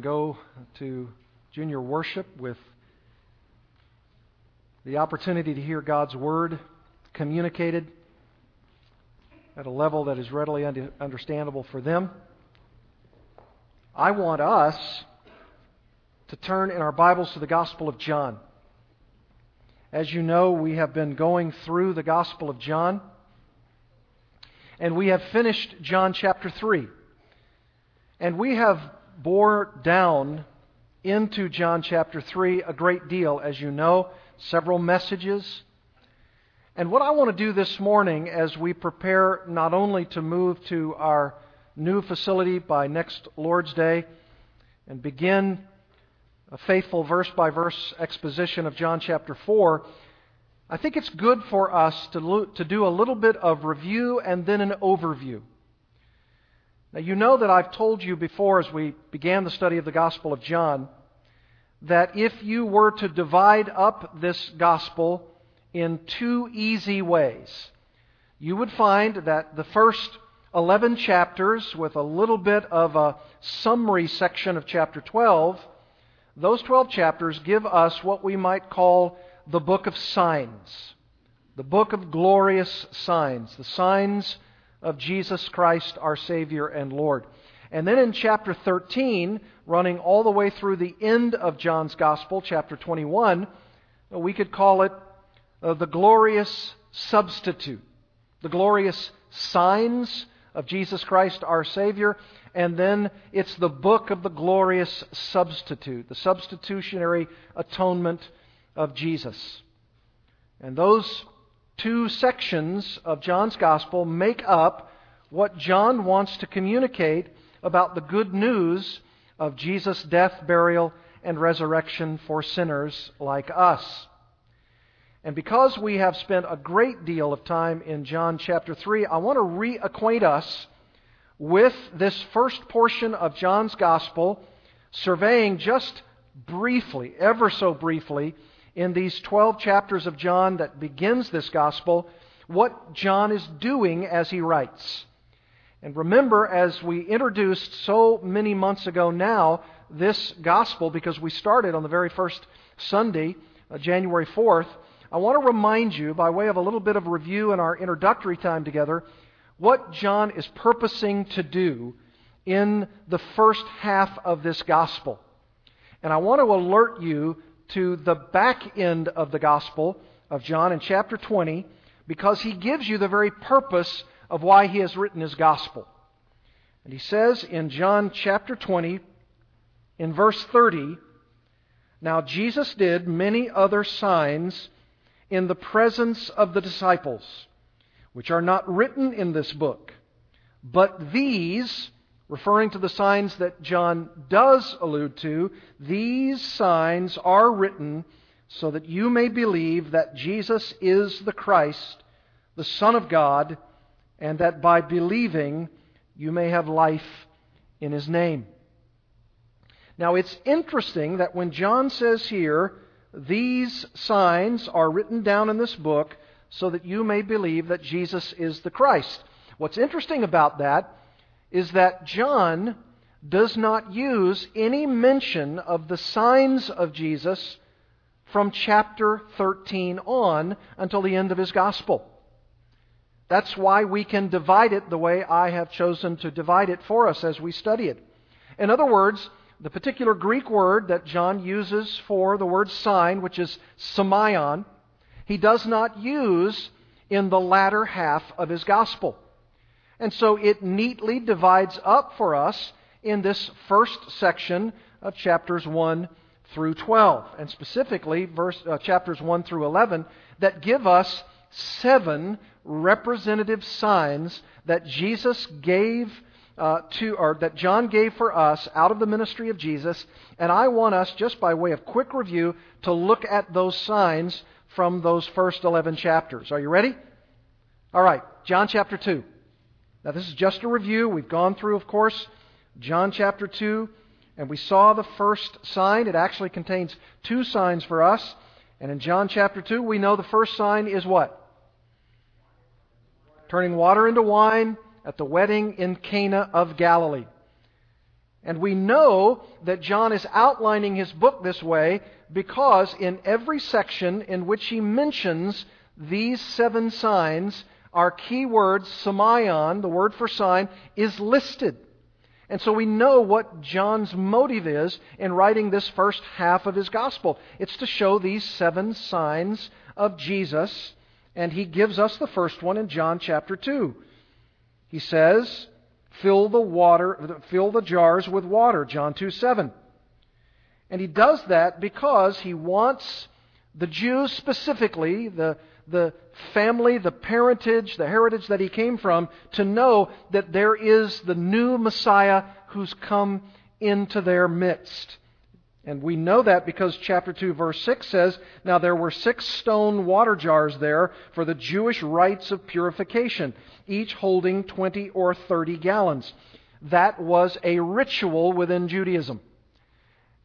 go to junior worship with the opportunity to hear God's Word communicated at a level that is readily understandable for them. I want us to turn in our Bibles to the Gospel of John. As you know, we have been going through the Gospel of John, and we have finished John chapter 3. And we have bore down into John chapter 3 a great deal, as you know, several messages. And what I want to do this morning as we prepare not only to move to our new facility by next Lord's Day and begin a faithful verse by verse exposition of John chapter 4, I think it's good for us to, lo- to do a little bit of review and then an overview. Now, you know that I've told you before as we began the study of the Gospel of John that if you were to divide up this Gospel in two easy ways, you would find that the first 11 chapters, with a little bit of a summary section of chapter 12, those 12 chapters give us what we might call the book of signs, the book of glorious signs, the signs of Jesus Christ, our Savior and Lord. And then in chapter 13, running all the way through the end of John's Gospel, chapter 21, we could call it uh, the glorious substitute, the glorious signs of Jesus Christ, our Savior. And then it's the book of the glorious substitute, the substitutionary atonement of Jesus. And those two sections of John's Gospel make up what John wants to communicate about the good news of Jesus' death, burial, and resurrection for sinners like us. And because we have spent a great deal of time in John chapter 3, I want to reacquaint us with this first portion of John's Gospel, surveying just briefly, ever so briefly, in these 12 chapters of John that begins this gospel what John is doing as he writes. And remember, as we introduced so many months ago now, this gospel, because we started on the very first Sunday, uh, January 4th, I want to remind you, by way of a little bit of review in our introductory time together, what John is purposing to do in the first half of this gospel. And I want to alert you to the back end of the Gospel of John in chapter 20 because he gives you the very purpose of why he has written his Gospel. And he says in John chapter 20, in verse 30, Now Jesus did many other signs in the presence of the disciples, which are not written in this book. But these referring to the signs that John does allude to, these signs are written so that you may believe that Jesus is the Christ, the Son of God, and that by believing you may have life in his name. Now it's interesting that when John says here, these signs are written down in this book so that you may believe that Jesus is the Christ. What's interesting about that is that John does not use any mention of the signs of Jesus from chapter 13 on until the end of his gospel. That's why we can divide it the way I have chosen to divide it for us as we study it. In other words, the particular Greek word that John uses for the word sign, which is semeion, he does not use in the latter half of his gospel. And so it neatly divides up for us in this first section of chapters 1 through 12, and specifically verse, uh, chapters 1 through 11, that give us seven representative signs that Jesus gave uh, to, or that John gave for us out of the ministry of Jesus. And I want us, just by way of quick review, to look at those signs from those first 11 chapters. Are you ready? All right, John chapter 2. Now, this is just a review. We've gone through, of course, John chapter 2, and we saw the first sign. It actually contains two signs for us. And in John chapter 2, we know the first sign is what? Turning water into wine at the wedding in Cana of Galilee. And we know that John is outlining his book this way because in every section in which he mentions these seven signs, our key word, semeion, the word for sign, is listed. And so we know what John's motive is in writing this first half of his gospel. It's to show these seven signs of Jesus, and he gives us the first one in John chapter 2. He says, fill the water, fill the jars with water, John 2 7. And he does that because he wants the Jews specifically, the, the family, the parentage, the heritage that he came from, to know that there is the new Messiah who's come into their midst. And we know that because chapter 2, verse 6 says, Now there were six stone water jars there for the Jewish rites of purification, each holding 20 or 30 gallons. That was a ritual within Judaism.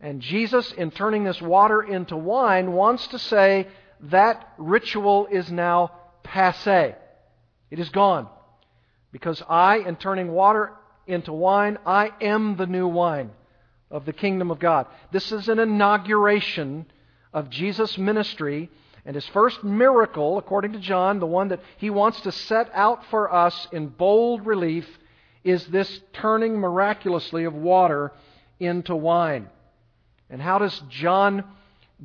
And Jesus, in turning this water into wine, wants to say that ritual is now passe. It is gone. Because I, in turning water into wine, I am the new wine of the kingdom of God. This is an inauguration of Jesus' ministry. And his first miracle, according to John, the one that he wants to set out for us in bold relief, is this turning miraculously of water into wine. And how does John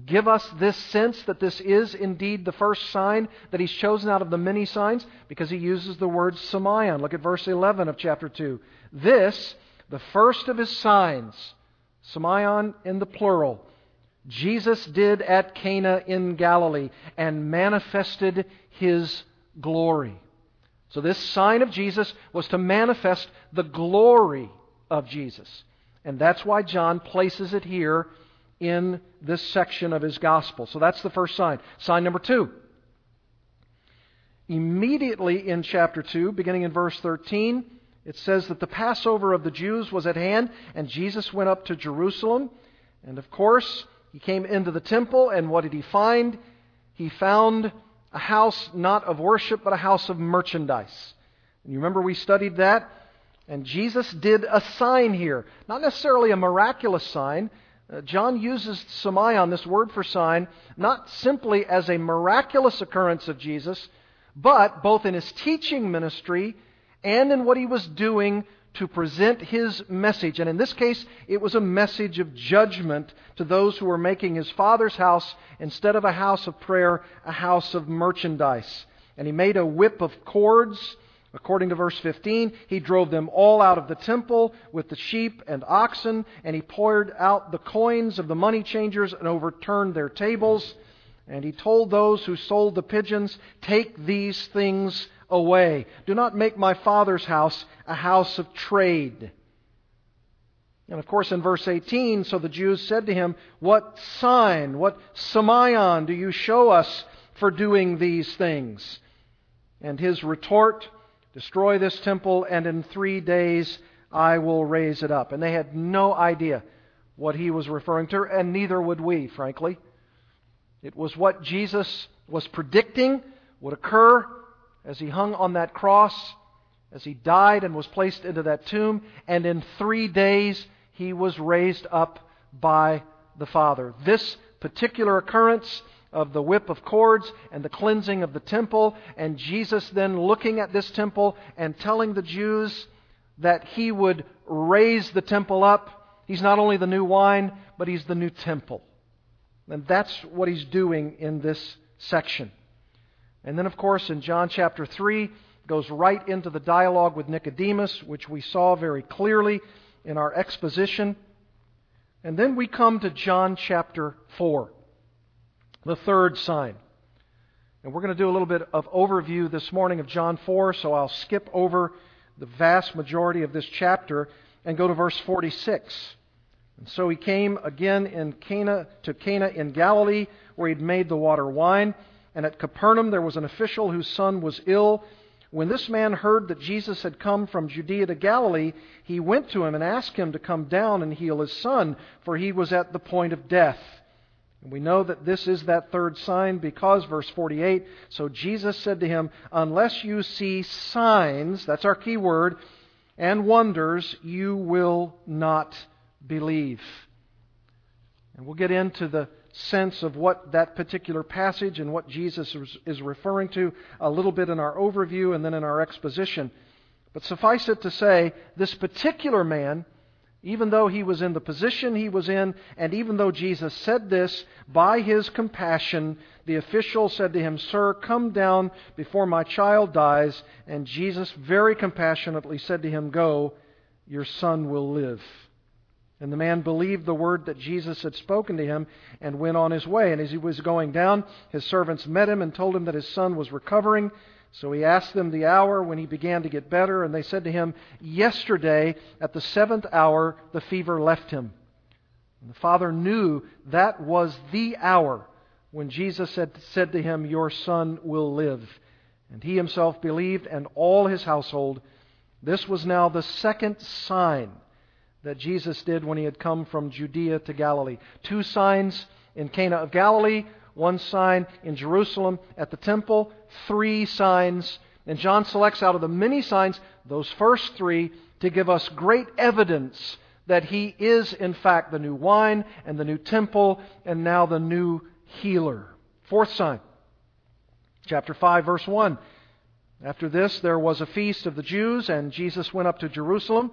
give us this sense that this is indeed the first sign that he's chosen out of the many signs? Because he uses the word semeion. Look at verse 11 of chapter 2. This, the first of his signs, semeion in the plural, Jesus did at Cana in Galilee and manifested his glory. So, this sign of Jesus was to manifest the glory of Jesus. And that's why John places it here in this section of his gospel. So that's the first sign. Sign number two. Immediately in chapter 2, beginning in verse 13, it says that the Passover of the Jews was at hand, and Jesus went up to Jerusalem. And of course, he came into the temple, and what did he find? He found a house not of worship, but a house of merchandise. And you remember we studied that? And Jesus did a sign here. Not necessarily a miraculous sign, Uh, John uses semeion, this word for sign, not simply as a miraculous occurrence of Jesus, but both in his teaching ministry and in what he was doing to present his message. And in this case, it was a message of judgment to those who were making his father's house, instead of a house of prayer, a house of merchandise. And he made a whip of cords According to verse 15, he drove them all out of the temple with the sheep and oxen, and he poured out the coins of the money changers and overturned their tables. And he told those who sold the pigeons, Take these things away. Do not make my father's house a house of trade. And of course, in verse 18, so the Jews said to him, What sign, what semeion do you show us for doing these things? And his retort Destroy this temple, and in three days I will raise it up. And they had no idea what he was referring to, and neither would we, frankly. It was what Jesus was predicting would occur as he hung on that cross, as he died and was placed into that tomb, and in three days he was raised up by the Father. This particular occurrence of the whip of cords and the cleansing of the temple, and Jesus then looking at this temple and telling the Jews that he would raise the temple up. He's not only the new wine, but he's the new temple. And that's what he's doing in this section. And then, of course, in John chapter 3, goes right into the dialogue with Nicodemus, which we saw very clearly in our exposition. And then we come to John chapter 4 the third sign. And we're going to do a little bit of overview this morning of John 4, so I'll skip over the vast majority of this chapter and go to verse 46. And so he came again in Cana to Cana in Galilee, where he'd made the water wine. And at Capernaum there was an official whose son was ill. When this man heard that Jesus had come from Judea to Galilee, he went to him and asked him to come down and heal his son, for he was at the point of death. And we know that this is that third sign because, verse 48, so Jesus said to him, Unless you see signs, that's our key word, and wonders, you will not believe. And we'll get into the sense of what that particular passage and what Jesus is referring to a little bit in our overview and then in our exposition. But suffice it to say, this particular man, even though he was in the position he was in, and even though Jesus said this, by his compassion, the official said to him, Sir, come down before my child dies. And Jesus very compassionately said to him, Go, your son will live. And the man believed the word that Jesus had spoken to him and went on his way. And as he was going down, his servants met him and told him that his son was recovering. So he asked them the hour when he began to get better, and they said to him, Yesterday, at the seventh hour, the fever left him. And the father knew that was the hour when Jesus had said to him, Your son will live. And he himself believed, and all his household. This was now the second sign that Jesus did when he had come from Judea to Galilee. Two signs in Cana of Galilee, one sign in Jerusalem at the temple, three signs. And John selects out of the many signs those first three to give us great evidence that he is, in fact, the new wine and the new temple and now the new healer. Fourth sign, chapter 5, verse 1. After this, there was a feast of the Jews, and Jesus went up to Jerusalem.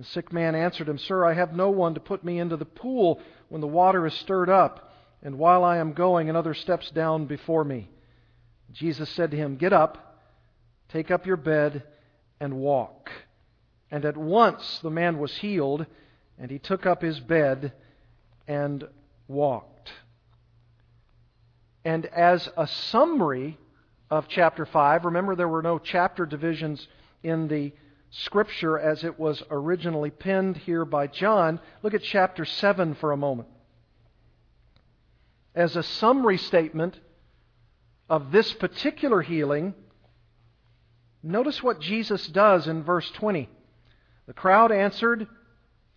The sick man answered him, Sir, I have no one to put me into the pool when the water is stirred up, and while I am going, another steps down before me. Jesus said to him, Get up, take up your bed, and walk. And at once the man was healed, and he took up his bed and walked. And as a summary of chapter 5, remember there were no chapter divisions in the Scripture as it was originally penned here by John, look at chapter 7 for a moment. As a summary statement of this particular healing, notice what Jesus does in verse 20. The crowd answered,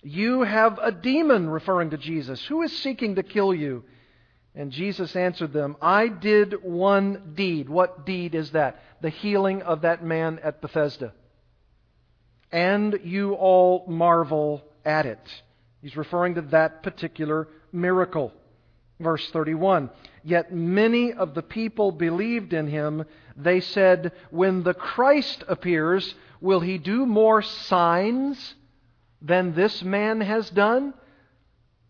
You have a demon, referring to Jesus. Who is seeking to kill you? And Jesus answered them, I did one deed. What deed is that? The healing of that man at Bethesda and you all marvel at it. He's referring to that particular miracle. Verse 31 Yet many of the people believed in him. They said, When the Christ appears, will he do more signs than this man has done?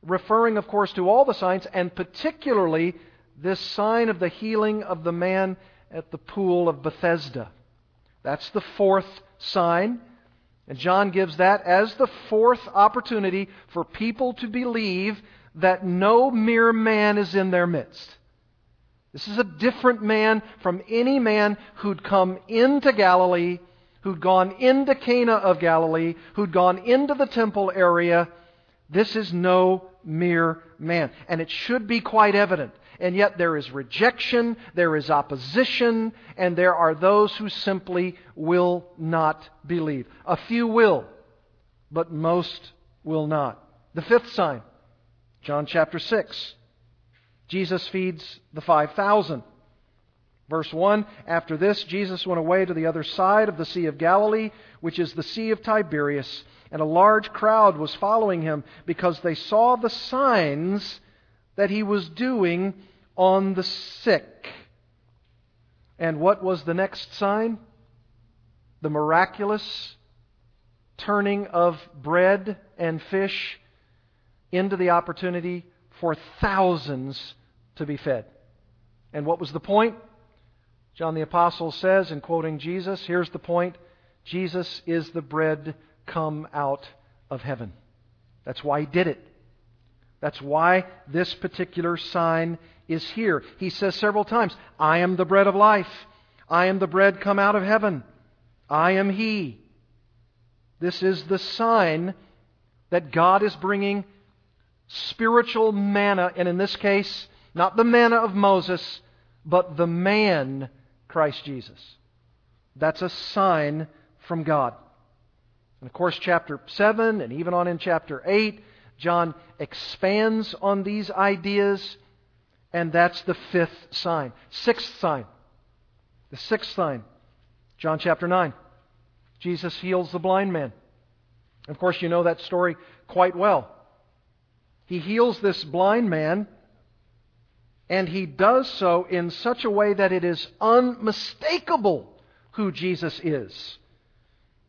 Referring, of course, to all the signs, and particularly this sign of the healing of the man at the pool of Bethesda. That's the fourth sign. And John gives that as the fourth opportunity for people to believe that no mere man is in their midst. This is a different man from any man who'd come into Galilee, who'd gone into Cana of Galilee, who'd gone into the temple area. This is no mere man. And it should be quite evident and yet there is rejection, there is opposition, and there are those who simply will not believe. A few will, but most will not. The fifth sign, John chapter 6. Jesus feeds the 5,000. Verse 1 After this, Jesus went away to the other side of the Sea of Galilee, which is the Sea of Tiberias, and a large crowd was following him because they saw the signs that he was doing on the sick. And what was the next sign? The miraculous turning of bread and fish into the opportunity for thousands to be fed. And what was the point? John the Apostle says, in quoting Jesus, here's the point Jesus is the bread come out of heaven. That's why he did it. That's why this particular sign is here. He says several times, I am the bread of life. I am the bread come out of heaven. I am He. This is the sign that God is bringing spiritual manna, and in this case, not the manna of Moses, but the man, Christ Jesus. That's a sign from God. And of course, chapter 7 and even on in chapter 8, John expands on these ideas, and that's the fifth sign. Sixth sign. The sixth sign. John chapter 9. Jesus heals the blind man. Of course, you know that story quite well. He heals this blind man, and he does so in such a way that it is unmistakable who Jesus is.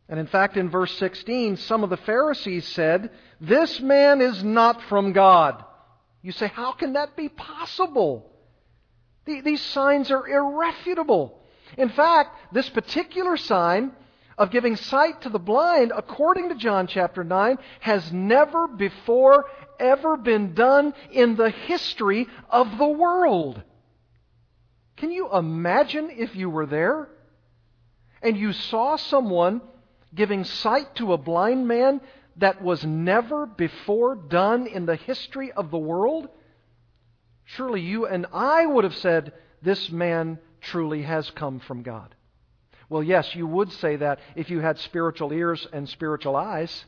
And in fact, in verse 16, some of the Pharisees said, This man is not from God. You say, How can that be possible? These signs are irrefutable. In fact, this particular sign of giving sight to the blind, according to John chapter 9, has never before ever been done in the history of the world. Can you imagine if you were there and you saw someone giving sight to a blind man that was never before done in the history of the world? Surely you and I would have said, This man truly has come from God. Well, yes, you would say that if you had spiritual ears and spiritual eyes.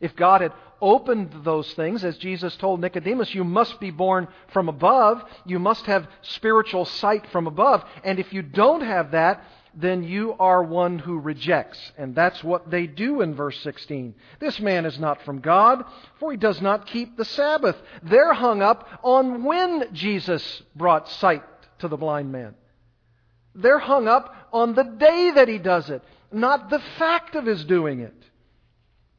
If God had opened those things, as Jesus told Nicodemus, you must be born from above. You must have spiritual sight from above. And if you don't have that, then you are one who rejects. And that's what they do in verse 16. This man is not from God, for he does not keep the Sabbath. They're hung up on when Jesus brought sight to the blind man. They're hung up on the day that he does it, not the fact of his doing it.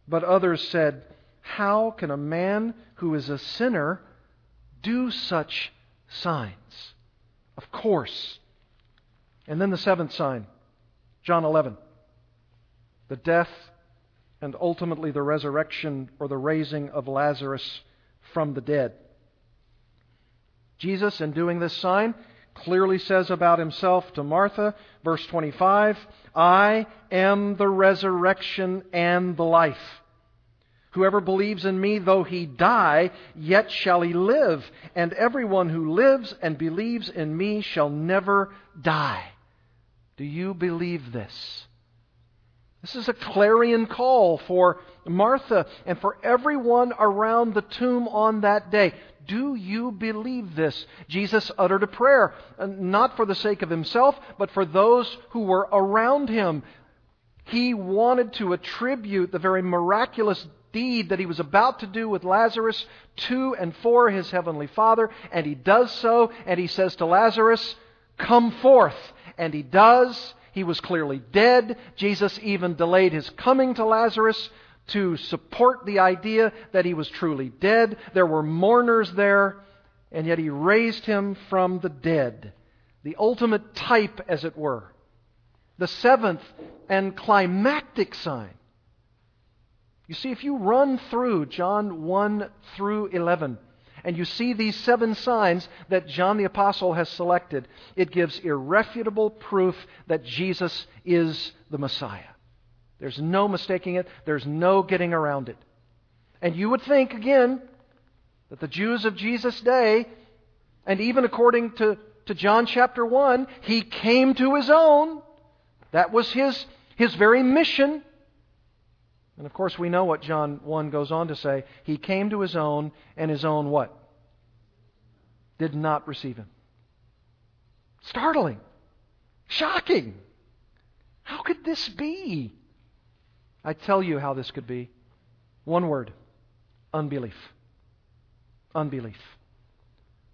But others said, How can a man who is a sinner do such signs? Of course. And then the seventh sign, John 11. The death and ultimately the resurrection or the raising of Lazarus from the dead. Jesus, in doing this sign, clearly says about himself to Martha, verse 25, I am the resurrection and the life. Whoever believes in me, though he die, yet shall he live. And everyone who lives and believes in me shall never die. Do you believe this? This is a clarion call for Martha and for everyone around the tomb on that day. Do you believe this? Jesus uttered a prayer, not for the sake of himself, but for those who were around him. He wanted to attribute the very miraculous deed that he was about to do with Lazarus to and for his heavenly Father, and he does so, and he says to Lazarus, Come forth. And he does. He was clearly dead. Jesus even delayed his coming to Lazarus to support the idea that he was truly dead. There were mourners there, and yet he raised him from the dead. The ultimate type, as it were. The seventh and climactic sign. You see, if you run through John 1 through 11, and you see these seven signs that John the Apostle has selected, it gives irrefutable proof that Jesus is the Messiah. There's no mistaking it, there's no getting around it. And you would think, again, that the Jews of Jesus' day, and even according to, to John chapter 1, he came to his own. That was his, his very mission. And of course, we know what John 1 goes on to say. He came to his own, and his own what? Did not receive him. Startling. Shocking. How could this be? I tell you how this could be. One word unbelief. Unbelief.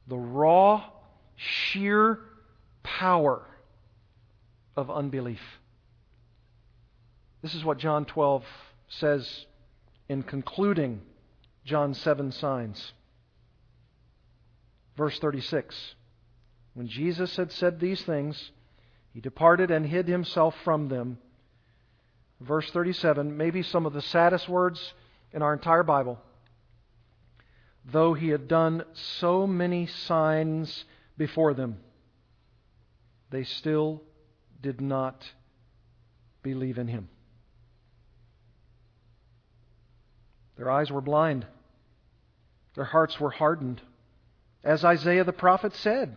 The raw, sheer power of unbelief. This is what John 12 says in concluding John 7 signs. Verse 36 When Jesus had said these things, he departed and hid himself from them verse 37, maybe some of the saddest words in our entire Bible. Though he had done so many signs before them, they still did not believe in him. Their eyes were blind. Their hearts were hardened. As Isaiah the prophet said.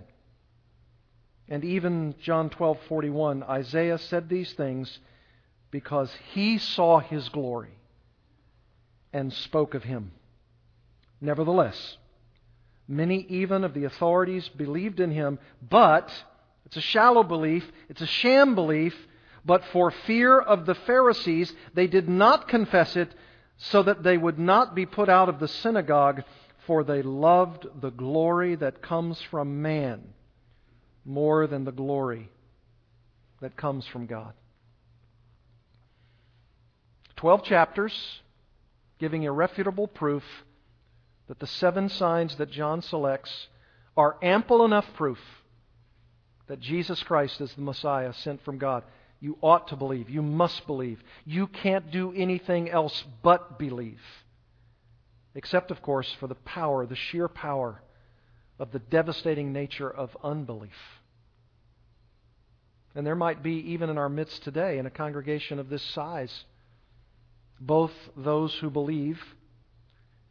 And even John 12:41, Isaiah said these things because he saw his glory and spoke of him. Nevertheless, many even of the authorities believed in him, but it's a shallow belief, it's a sham belief, but for fear of the Pharisees, they did not confess it so that they would not be put out of the synagogue, for they loved the glory that comes from man more than the glory that comes from God. Twelve chapters giving irrefutable proof that the seven signs that John selects are ample enough proof that Jesus Christ is the Messiah sent from God. You ought to believe. You must believe. You can't do anything else but believe. Except, of course, for the power, the sheer power of the devastating nature of unbelief. And there might be, even in our midst today, in a congregation of this size, both those who believe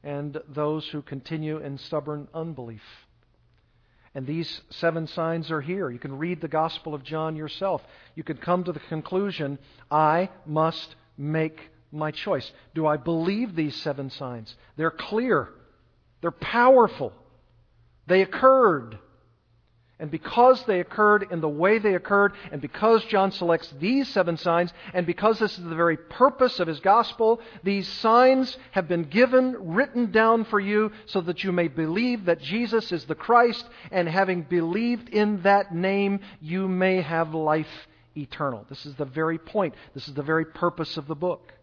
and those who continue in stubborn unbelief. And these seven signs are here. You can read the Gospel of John yourself. You can come to the conclusion I must make my choice. Do I believe these seven signs? They're clear, they're powerful, they occurred. And because they occurred in the way they occurred, and because John selects these seven signs, and because this is the very purpose of his gospel, these signs have been given, written down for you, so that you may believe that Jesus is the Christ, and having believed in that name, you may have life eternal. This is the very point. This is the very purpose of the book.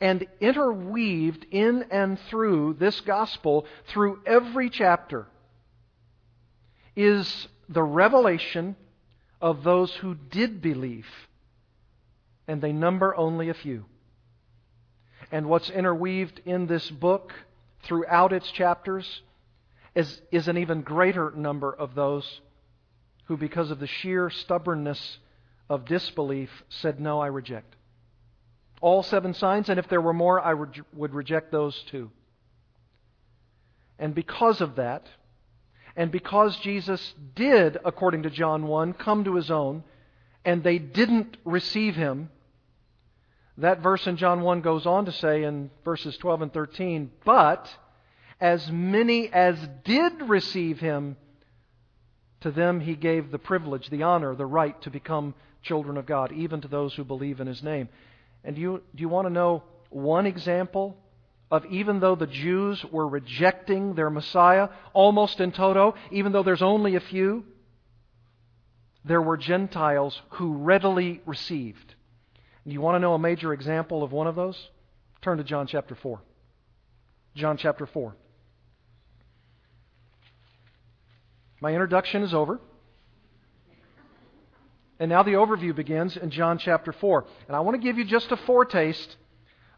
And interweaved in and through this gospel, through every chapter, is the revelation of those who did believe, and they number only a few. And what's interweaved in this book throughout its chapters is, is an even greater number of those who, because of the sheer stubbornness of disbelief, said, No, I reject. All seven signs, and if there were more, I would reject those too. And because of that, and because Jesus did, according to John 1, come to his own, and they didn't receive him, that verse in John 1 goes on to say in verses 12 and 13, But as many as did receive him, to them he gave the privilege, the honor, the right to become children of God, even to those who believe in his name. And do you, do you want to know one example of even though the Jews were rejecting their Messiah almost in toto, even though there's only a few, there were Gentiles who readily received. And you want to know a major example of one of those? Turn to John chapter 4. John chapter 4. My introduction is over. And now the overview begins in John chapter 4. And I want to give you just a foretaste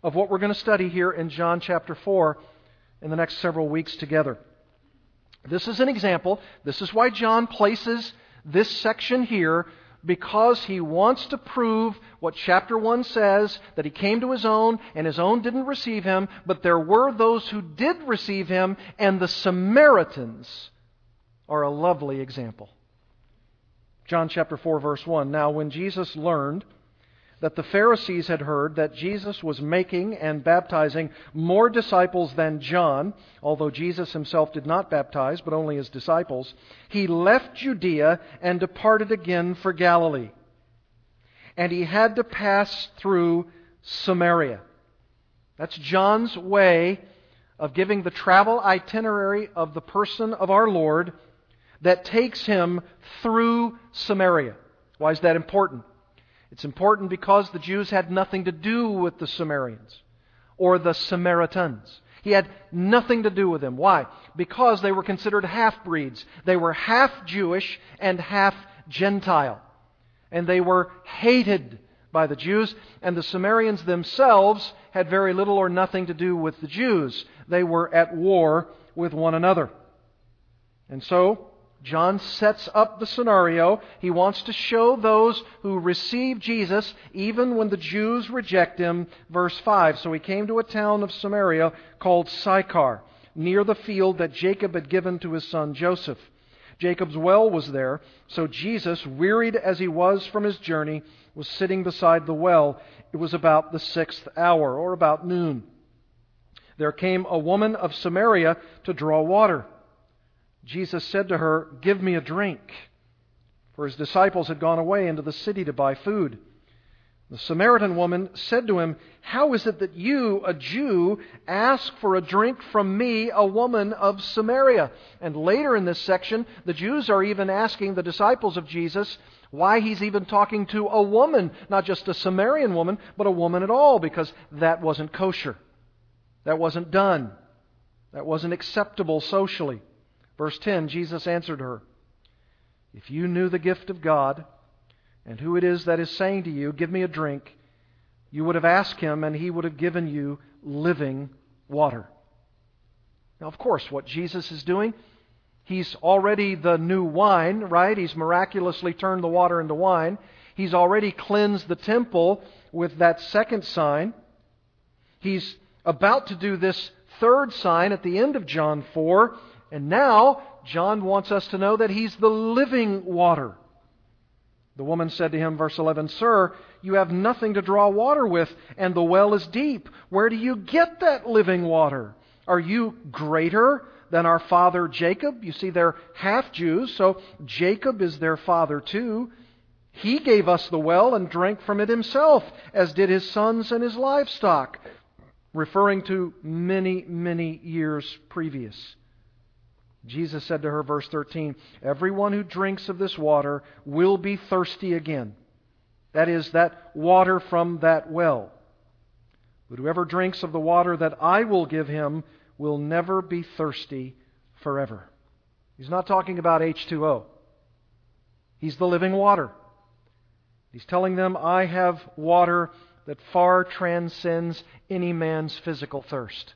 of what we're going to study here in John chapter 4 in the next several weeks together. This is an example. This is why John places this section here because he wants to prove what chapter 1 says that he came to his own and his own didn't receive him, but there were those who did receive him, and the Samaritans are a lovely example. John chapter 4 verse 1. Now when Jesus learned that the Pharisees had heard that Jesus was making and baptizing more disciples than John, although Jesus himself did not baptize, but only his disciples, he left Judea and departed again for Galilee. And he had to pass through Samaria. That's John's way of giving the travel itinerary of the person of our Lord that takes him through Samaria. Why is that important? It's important because the Jews had nothing to do with the Samaritans or the Samaritans. He had nothing to do with them. Why? Because they were considered half breeds. They were half Jewish and half Gentile. And they were hated by the Jews, and the Samaritans themselves had very little or nothing to do with the Jews. They were at war with one another. And so, John sets up the scenario. He wants to show those who receive Jesus, even when the Jews reject him. Verse 5 So he came to a town of Samaria called Sychar, near the field that Jacob had given to his son Joseph. Jacob's well was there, so Jesus, wearied as he was from his journey, was sitting beside the well. It was about the sixth hour, or about noon. There came a woman of Samaria to draw water. Jesus said to her, Give me a drink. For his disciples had gone away into the city to buy food. The Samaritan woman said to him, How is it that you, a Jew, ask for a drink from me, a woman of Samaria? And later in this section, the Jews are even asking the disciples of Jesus why he's even talking to a woman, not just a Samaritan woman, but a woman at all, because that wasn't kosher. That wasn't done. That wasn't acceptable socially. Verse 10 Jesus answered her, If you knew the gift of God and who it is that is saying to you, Give me a drink, you would have asked him, and he would have given you living water. Now, of course, what Jesus is doing, he's already the new wine, right? He's miraculously turned the water into wine. He's already cleansed the temple with that second sign. He's about to do this third sign at the end of John 4 and now, John wants us to know that he's the living water. The woman said to him, verse 11, Sir, you have nothing to draw water with, and the well is deep. Where do you get that living water? Are you greater than our father Jacob? You see, they're half Jews, so Jacob is their father too. He gave us the well and drank from it himself, as did his sons and his livestock, referring to many, many years previous. Jesus said to her, verse 13, Everyone who drinks of this water will be thirsty again. That is, that water from that well. But whoever drinks of the water that I will give him will never be thirsty forever. He's not talking about H2O. He's the living water. He's telling them, I have water that far transcends any man's physical thirst.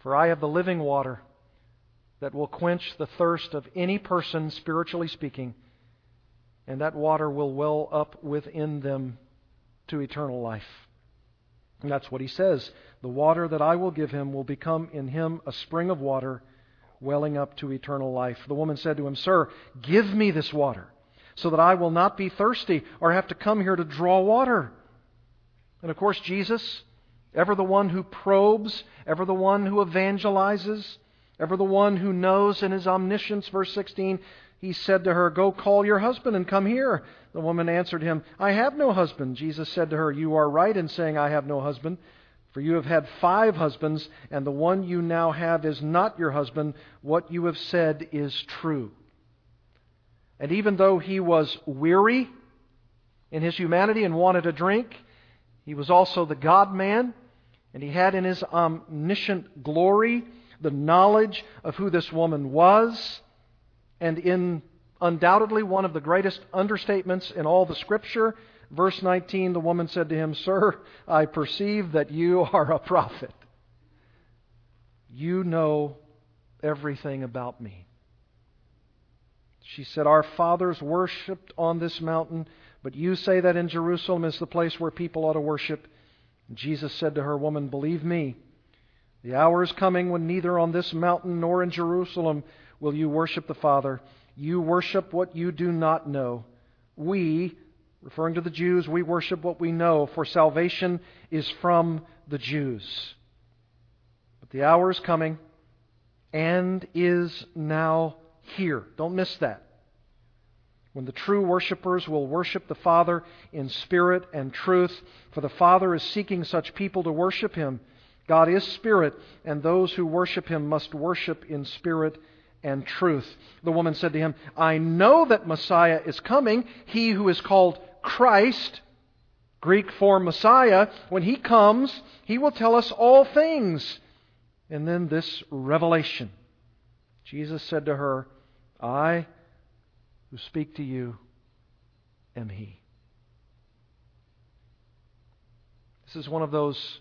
For I have the living water that will quench the thirst of any person, spiritually speaking, and that water will well up within them to eternal life. And that's what he says. The water that I will give him will become in him a spring of water welling up to eternal life. The woman said to him, Sir, give me this water so that I will not be thirsty or have to come here to draw water. And of course, Jesus, ever the one who probes, ever the one who evangelizes, Ever the one who knows in his omniscience, verse 16, he said to her, Go call your husband and come here. The woman answered him, I have no husband. Jesus said to her, You are right in saying, I have no husband. For you have had five husbands, and the one you now have is not your husband. What you have said is true. And even though he was weary in his humanity and wanted a drink, he was also the God man, and he had in his omniscient glory the knowledge of who this woman was, and in undoubtedly one of the greatest understatements in all the Scripture, verse 19, the woman said to him, Sir, I perceive that you are a prophet. You know everything about me. She said, Our fathers worshipped on this mountain, but you say that in Jerusalem is the place where people ought to worship. Jesus said to her, Woman, believe me. The hour is coming when neither on this mountain nor in Jerusalem will you worship the Father. You worship what you do not know. We, referring to the Jews, we worship what we know, for salvation is from the Jews. But the hour is coming and is now here. Don't miss that. When the true worshippers will worship the Father in spirit and truth, for the Father is seeking such people to worship Him. God is spirit, and those who worship him must worship in spirit and truth. The woman said to him, I know that Messiah is coming, he who is called Christ, Greek for Messiah. When he comes, he will tell us all things. And then this revelation. Jesus said to her, I who speak to you am he. This is one of those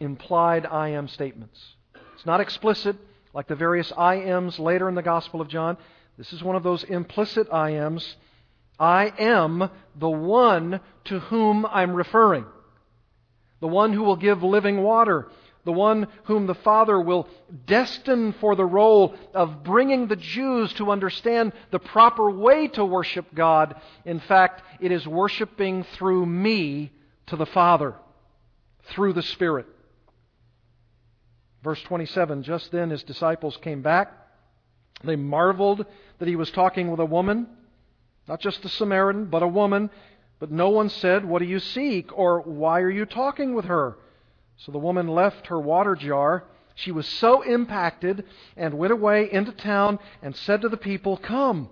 implied I am statements. It's not explicit like the various I ams later in the Gospel of John. This is one of those implicit I ams. I am the one to whom I'm referring. The one who will give living water. The one whom the Father will destine for the role of bringing the Jews to understand the proper way to worship God. In fact, it is worshiping through me to the Father, through the Spirit. Verse 27 Just then his disciples came back. They marveled that he was talking with a woman, not just a Samaritan, but a woman. But no one said, What do you seek? or Why are you talking with her? So the woman left her water jar. She was so impacted and went away into town and said to the people, Come,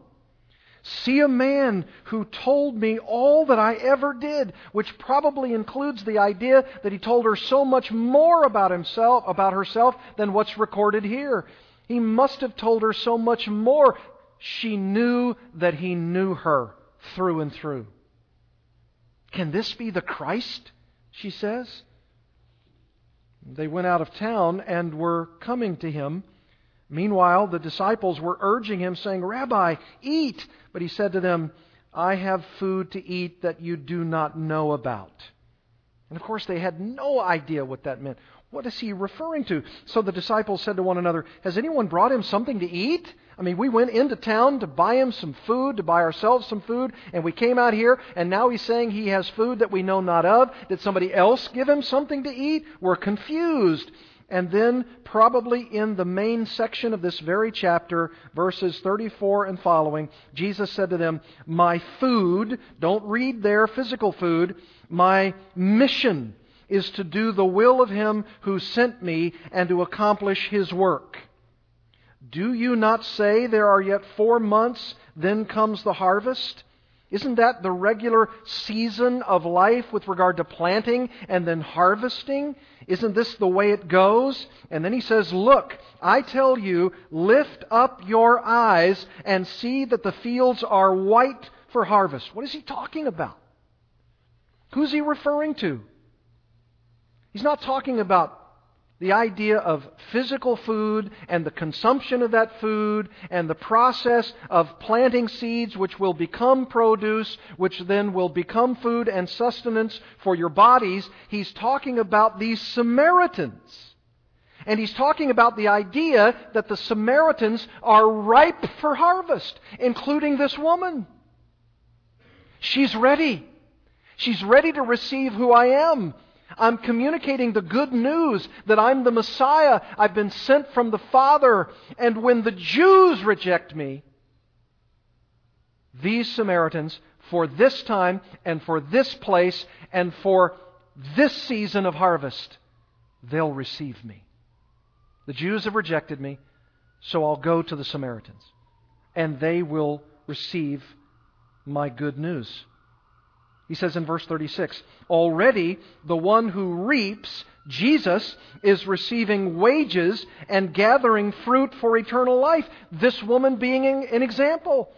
See a man who told me all that I ever did, which probably includes the idea that he told her so much more about himself, about herself, than what's recorded here. He must have told her so much more. She knew that he knew her through and through. Can this be the Christ? She says. They went out of town and were coming to him. Meanwhile, the disciples were urging him, saying, Rabbi, eat. But he said to them, I have food to eat that you do not know about. And of course, they had no idea what that meant. What is he referring to? So the disciples said to one another, Has anyone brought him something to eat? I mean, we went into town to buy him some food, to buy ourselves some food, and we came out here, and now he's saying he has food that we know not of. Did somebody else give him something to eat? We're confused. And then, probably in the main section of this very chapter, verses 34 and following, Jesus said to them, My food, don't read there physical food, my mission is to do the will of him who sent me and to accomplish his work. Do you not say there are yet four months, then comes the harvest? Isn't that the regular season of life with regard to planting and then harvesting? Isn't this the way it goes? And then he says, Look, I tell you, lift up your eyes and see that the fields are white for harvest. What is he talking about? Who's he referring to? He's not talking about the idea of physical food and the consumption of that food and the process of planting seeds which will become produce, which then will become food and sustenance for your bodies. He's talking about these Samaritans. And he's talking about the idea that the Samaritans are ripe for harvest, including this woman. She's ready. She's ready to receive who I am. I'm communicating the good news that I'm the Messiah. I've been sent from the Father. And when the Jews reject me, these Samaritans, for this time and for this place and for this season of harvest, they'll receive me. The Jews have rejected me, so I'll go to the Samaritans. And they will receive my good news. He says in verse 36 Already the one who reaps, Jesus, is receiving wages and gathering fruit for eternal life. This woman being an example.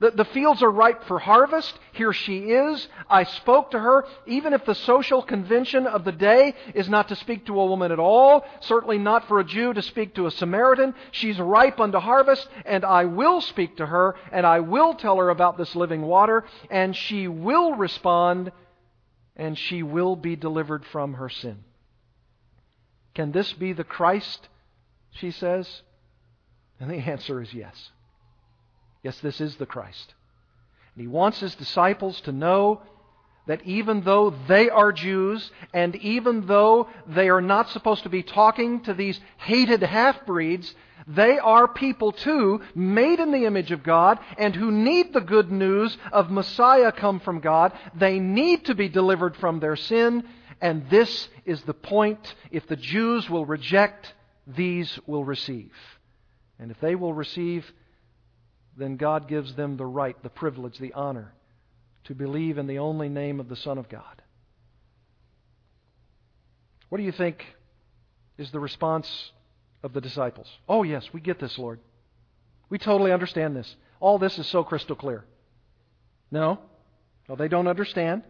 The, the fields are ripe for harvest. Here she is. I spoke to her. Even if the social convention of the day is not to speak to a woman at all, certainly not for a Jew to speak to a Samaritan, she's ripe unto harvest, and I will speak to her, and I will tell her about this living water, and she will respond, and she will be delivered from her sin. Can this be the Christ? She says. And the answer is yes. Yes, this is the Christ. And he wants his disciples to know that even though they are Jews, and even though they are not supposed to be talking to these hated half breeds, they are people too, made in the image of God, and who need the good news of Messiah come from God. They need to be delivered from their sin, and this is the point. If the Jews will reject, these will receive. And if they will receive, then God gives them the right, the privilege, the honor to believe in the only name of the Son of God. What do you think is the response of the disciples? Oh, yes, we get this, Lord. We totally understand this. All this is so crystal clear. No? No, they don't understand.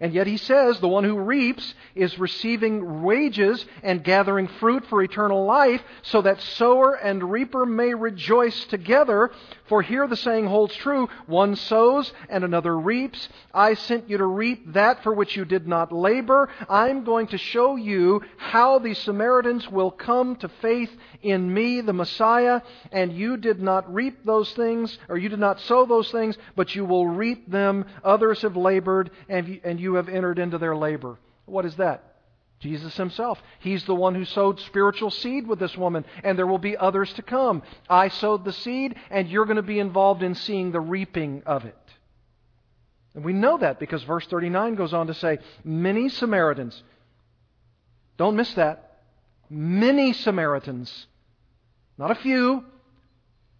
And yet he says the one who reaps is receiving wages and gathering fruit for eternal life, so that sower and reaper may rejoice together. For here the saying holds true one sows and another reaps. I sent you to reap that for which you did not labor. I'm going to show you how the Samaritans will come to faith in me, the Messiah, and you did not reap those things, or you did not sow those things, but you will reap them. Others have labored, and you have entered into their labor. What is that? Jesus himself. He's the one who sowed spiritual seed with this woman, and there will be others to come. I sowed the seed, and you're going to be involved in seeing the reaping of it. And we know that because verse 39 goes on to say, Many Samaritans, don't miss that, many Samaritans not a few.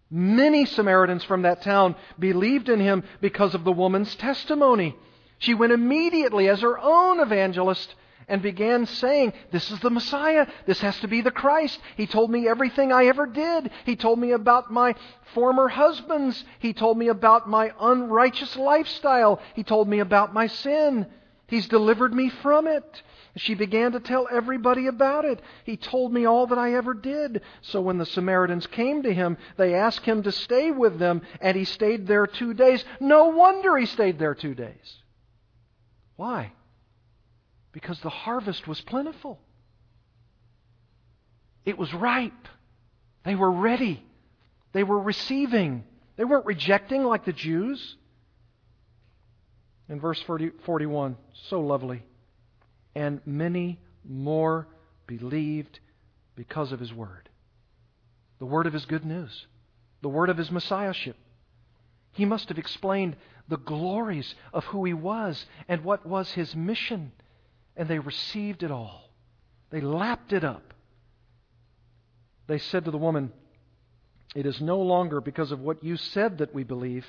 Many Samaritans from that town believed in him because of the woman's testimony. She went immediately as her own evangelist and began saying, This is the Messiah. This has to be the Christ. He told me everything I ever did. He told me about my former husbands. He told me about my unrighteous lifestyle. He told me about my sin. He's delivered me from it. She began to tell everybody about it. He told me all that I ever did. So when the Samaritans came to him, they asked him to stay with them, and he stayed there two days. No wonder he stayed there two days. Why? Because the harvest was plentiful. It was ripe. They were ready. They were receiving. They weren't rejecting like the Jews. In verse 40, 41, so lovely and many more believed because of his word. The word of his good news, the word of his messiahship. He must have explained the glories of who he was and what was his mission, and they received it all. They lapped it up. They said to the woman, It is no longer because of what you said that we believe,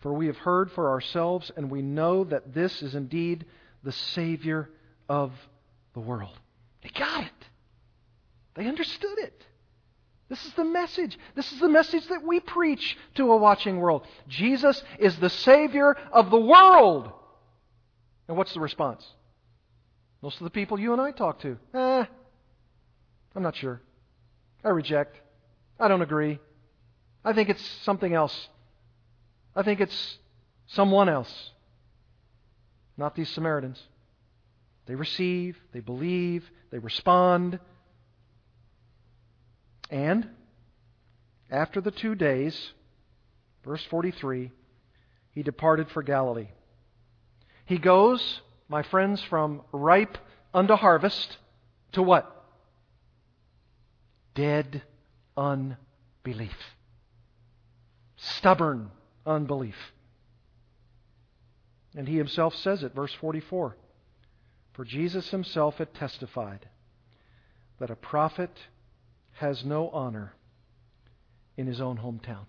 for we have heard for ourselves, and we know that this is indeed the Savior of the world. They got it. They understood it. This is the message. This is the message that we preach to a watching world. Jesus is the Savior of the world. And what's the response? Most of the people you and I talk to, eh, I'm not sure. I reject. I don't agree. I think it's something else. I think it's someone else. Not these Samaritans. They receive, they believe, they respond. And after the two days, verse 43, he departed for Galilee. He goes, my friends, from ripe unto harvest to what? Dead unbelief. Stubborn unbelief. And he himself says it, verse 44. For Jesus himself had testified that a prophet has no honor in his own hometown.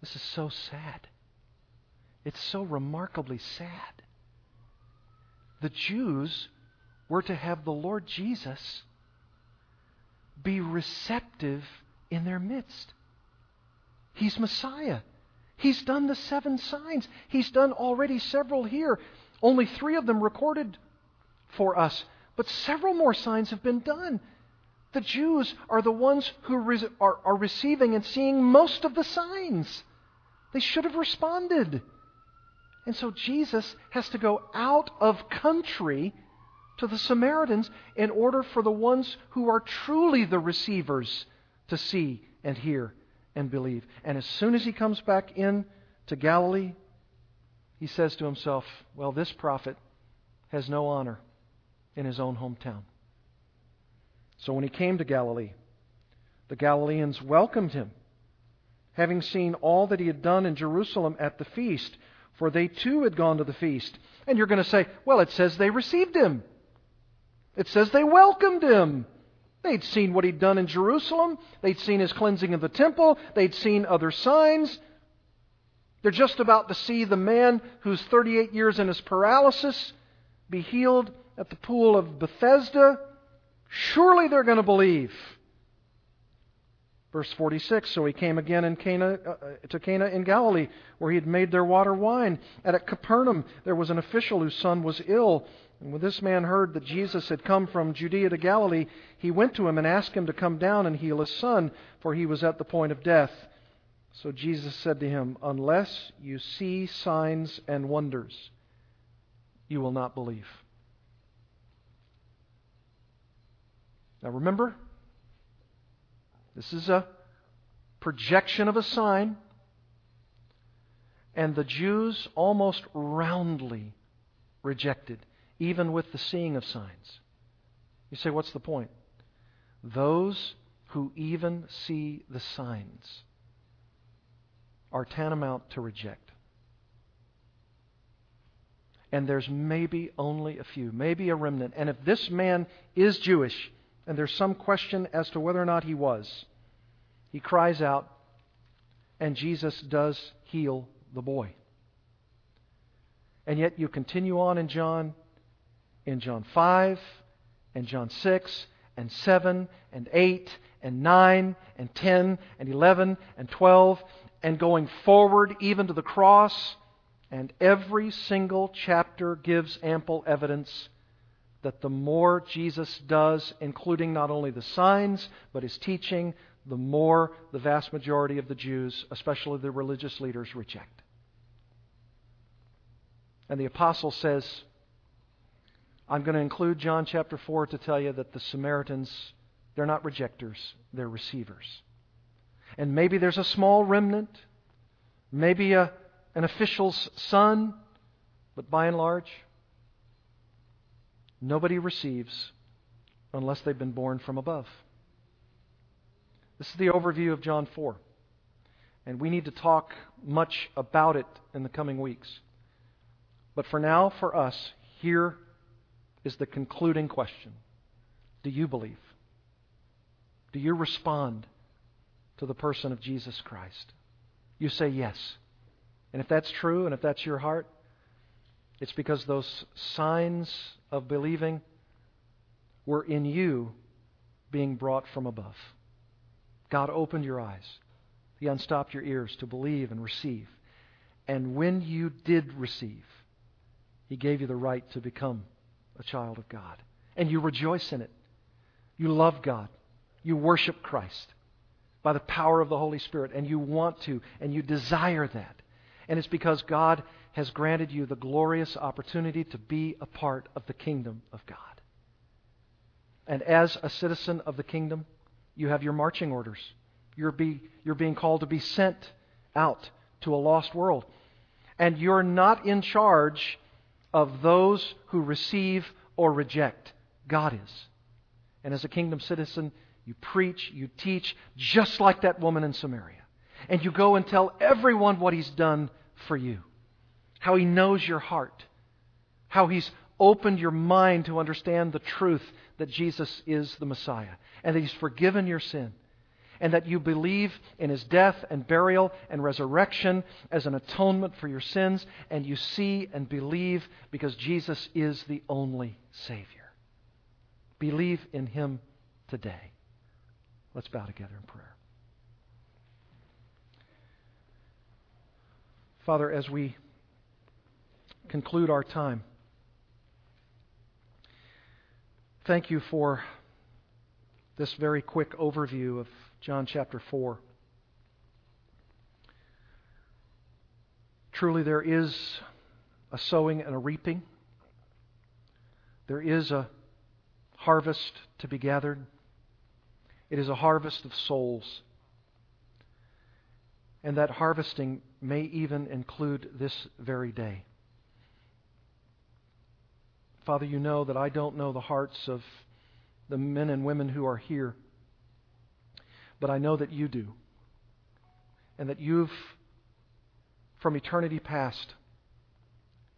This is so sad. It's so remarkably sad. The Jews were to have the Lord Jesus be receptive in their midst. He's Messiah. He's done the seven signs. He's done already several here. Only three of them recorded for us, but several more signs have been done. The Jews are the ones who re- are, are receiving and seeing most of the signs. They should have responded. And so Jesus has to go out of country to the Samaritans in order for the ones who are truly the receivers to see and hear and believe. And as soon as he comes back in to Galilee, he says to himself, Well, this prophet has no honor in his own hometown. So when he came to Galilee, the Galileans welcomed him, having seen all that he had done in Jerusalem at the feast, for they too had gone to the feast. And you're going to say, Well, it says they received him. It says they welcomed him. They'd seen what he'd done in Jerusalem. They'd seen his cleansing of the temple. They'd seen other signs. They're just about to see the man who's 38 years in his paralysis be healed at the pool of Bethesda. Surely they're going to believe. Verse 46 So he came again in Cana, uh, to Cana in Galilee, where he had made their water wine. And at Capernaum there was an official whose son was ill. And when this man heard that Jesus had come from Judea to Galilee, he went to him and asked him to come down and heal his son, for he was at the point of death. So Jesus said to him, Unless you see signs and wonders, you will not believe. Now remember, this is a projection of a sign. And the Jews almost roundly rejected, even with the seeing of signs. You say, what's the point? Those who even see the signs are tantamount to reject. And there's maybe only a few, maybe a remnant. And if this man is Jewish, and there's some question as to whether or not he was. He cries out, and Jesus does heal the boy. And yet you continue on in John, in John 5, and John 6, and 7, and 8, and 9, and 10, and 11, and 12, and going forward even to the cross. And every single chapter gives ample evidence that the more Jesus does, including not only the signs, but his teaching, the more the vast majority of the Jews, especially the religious leaders, reject. And the apostle says, I'm going to include John chapter 4 to tell you that the Samaritans, they're not rejectors, they're receivers. And maybe there's a small remnant, maybe a, an official's son, but by and large, Nobody receives unless they've been born from above. This is the overview of John 4. And we need to talk much about it in the coming weeks. But for now, for us, here is the concluding question Do you believe? Do you respond to the person of Jesus Christ? You say yes. And if that's true, and if that's your heart, it's because those signs of believing were in you being brought from above. God opened your eyes, He unstopped your ears to believe and receive. And when you did receive, He gave you the right to become a child of God. And you rejoice in it. You love God. You worship Christ by the power of the Holy Spirit. And you want to, and you desire that. And it's because God has granted you the glorious opportunity to be a part of the kingdom of God. And as a citizen of the kingdom, you have your marching orders. You're, be, you're being called to be sent out to a lost world. And you're not in charge of those who receive or reject. God is. And as a kingdom citizen, you preach, you teach, just like that woman in Samaria. And you go and tell everyone what he's done for you how He knows your heart, how He's opened your mind to understand the truth that Jesus is the Messiah, and that He's forgiven your sin, and that you believe in His death and burial and resurrection as an atonement for your sins, and you see and believe because Jesus is the only Savior. Believe in Him today. Let's bow together in prayer. Father, as we conclude our time. Thank you for this very quick overview of John chapter 4. Truly, there is a sowing and a reaping. There is a harvest to be gathered. It is a harvest of souls. And that harvesting may even include this very day. Father, you know that I don't know the hearts of the men and women who are here, but I know that you do. And that you've, from eternity past,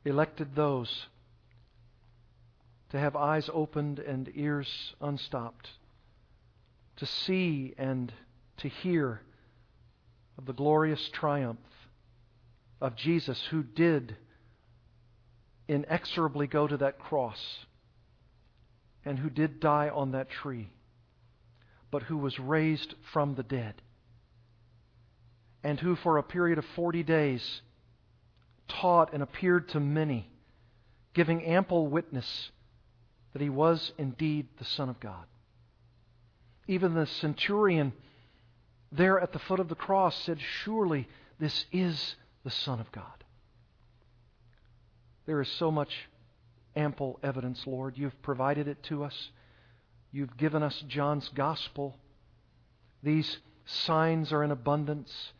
elected those to have eyes opened and ears unstopped, to see and to hear of the glorious triumph of Jesus who did inexorably go to that cross and who did die on that tree, but who was raised from the dead, and who for a period of 40 days taught and appeared to many, giving ample witness that he was indeed the Son of God. Even the centurion there at the foot of the cross said, Surely this is the Son of God. There is so much ample evidence, Lord. You've provided it to us. You've given us John's gospel. These signs are in abundance.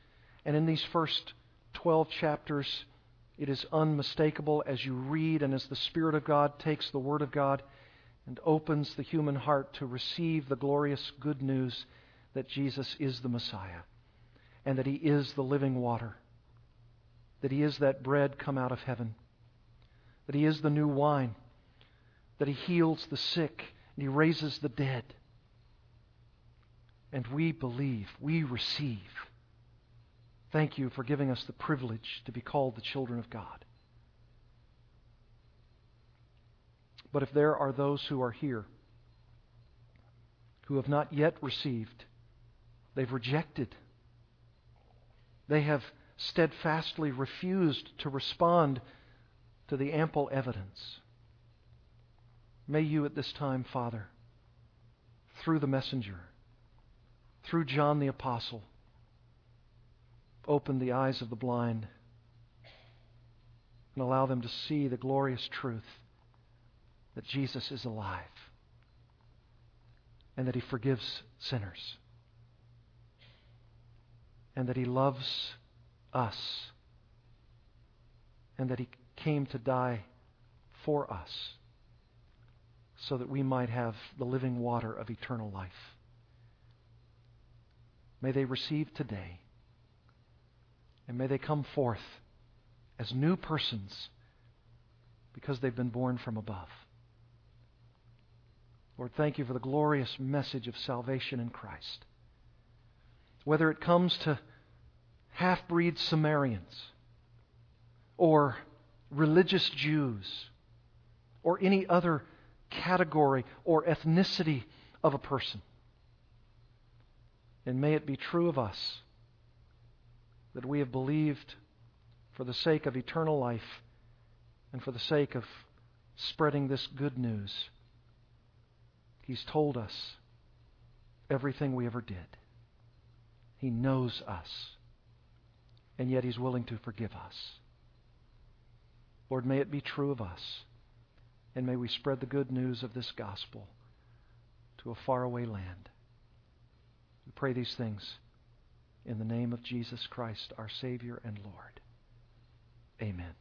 And in these first 12 chapters, it is unmistakable as you read and as the Spirit of God takes the Word of God and opens the human heart to receive the glorious good news that Jesus is the Messiah and that He is the living water, that He is that bread come out of heaven, that He is the new wine, that He heals the sick and He raises the dead. And we believe, we receive. Thank you for giving us the privilege to be called the children of God. But if there are those who are here who have not yet received, they've rejected, they have steadfastly refused to respond to the ample evidence. May you at this time, Father, through the messenger, through John the Apostle, open the eyes of the blind and allow them to see the glorious truth that Jesus is alive and that he forgives sinners and that he loves us and that he came to die for us so that we might have the living water of eternal life. May they receive today and may they come forth as new persons because they've been born from above. Lord, thank you for the glorious message of salvation in Christ. Whether it comes to half breed Samaritans or religious Jews or any other category or ethnicity of a person. And may it be true of us that we have believed for the sake of eternal life and for the sake of spreading this good news He's told us everything we ever did. He knows us, and yet He's willing to forgive us. Lord, may it be true of us, and may we spread the good news of this gospel to a faraway land. We pray these things in the name of Jesus Christ, our Savior and Lord. Amen.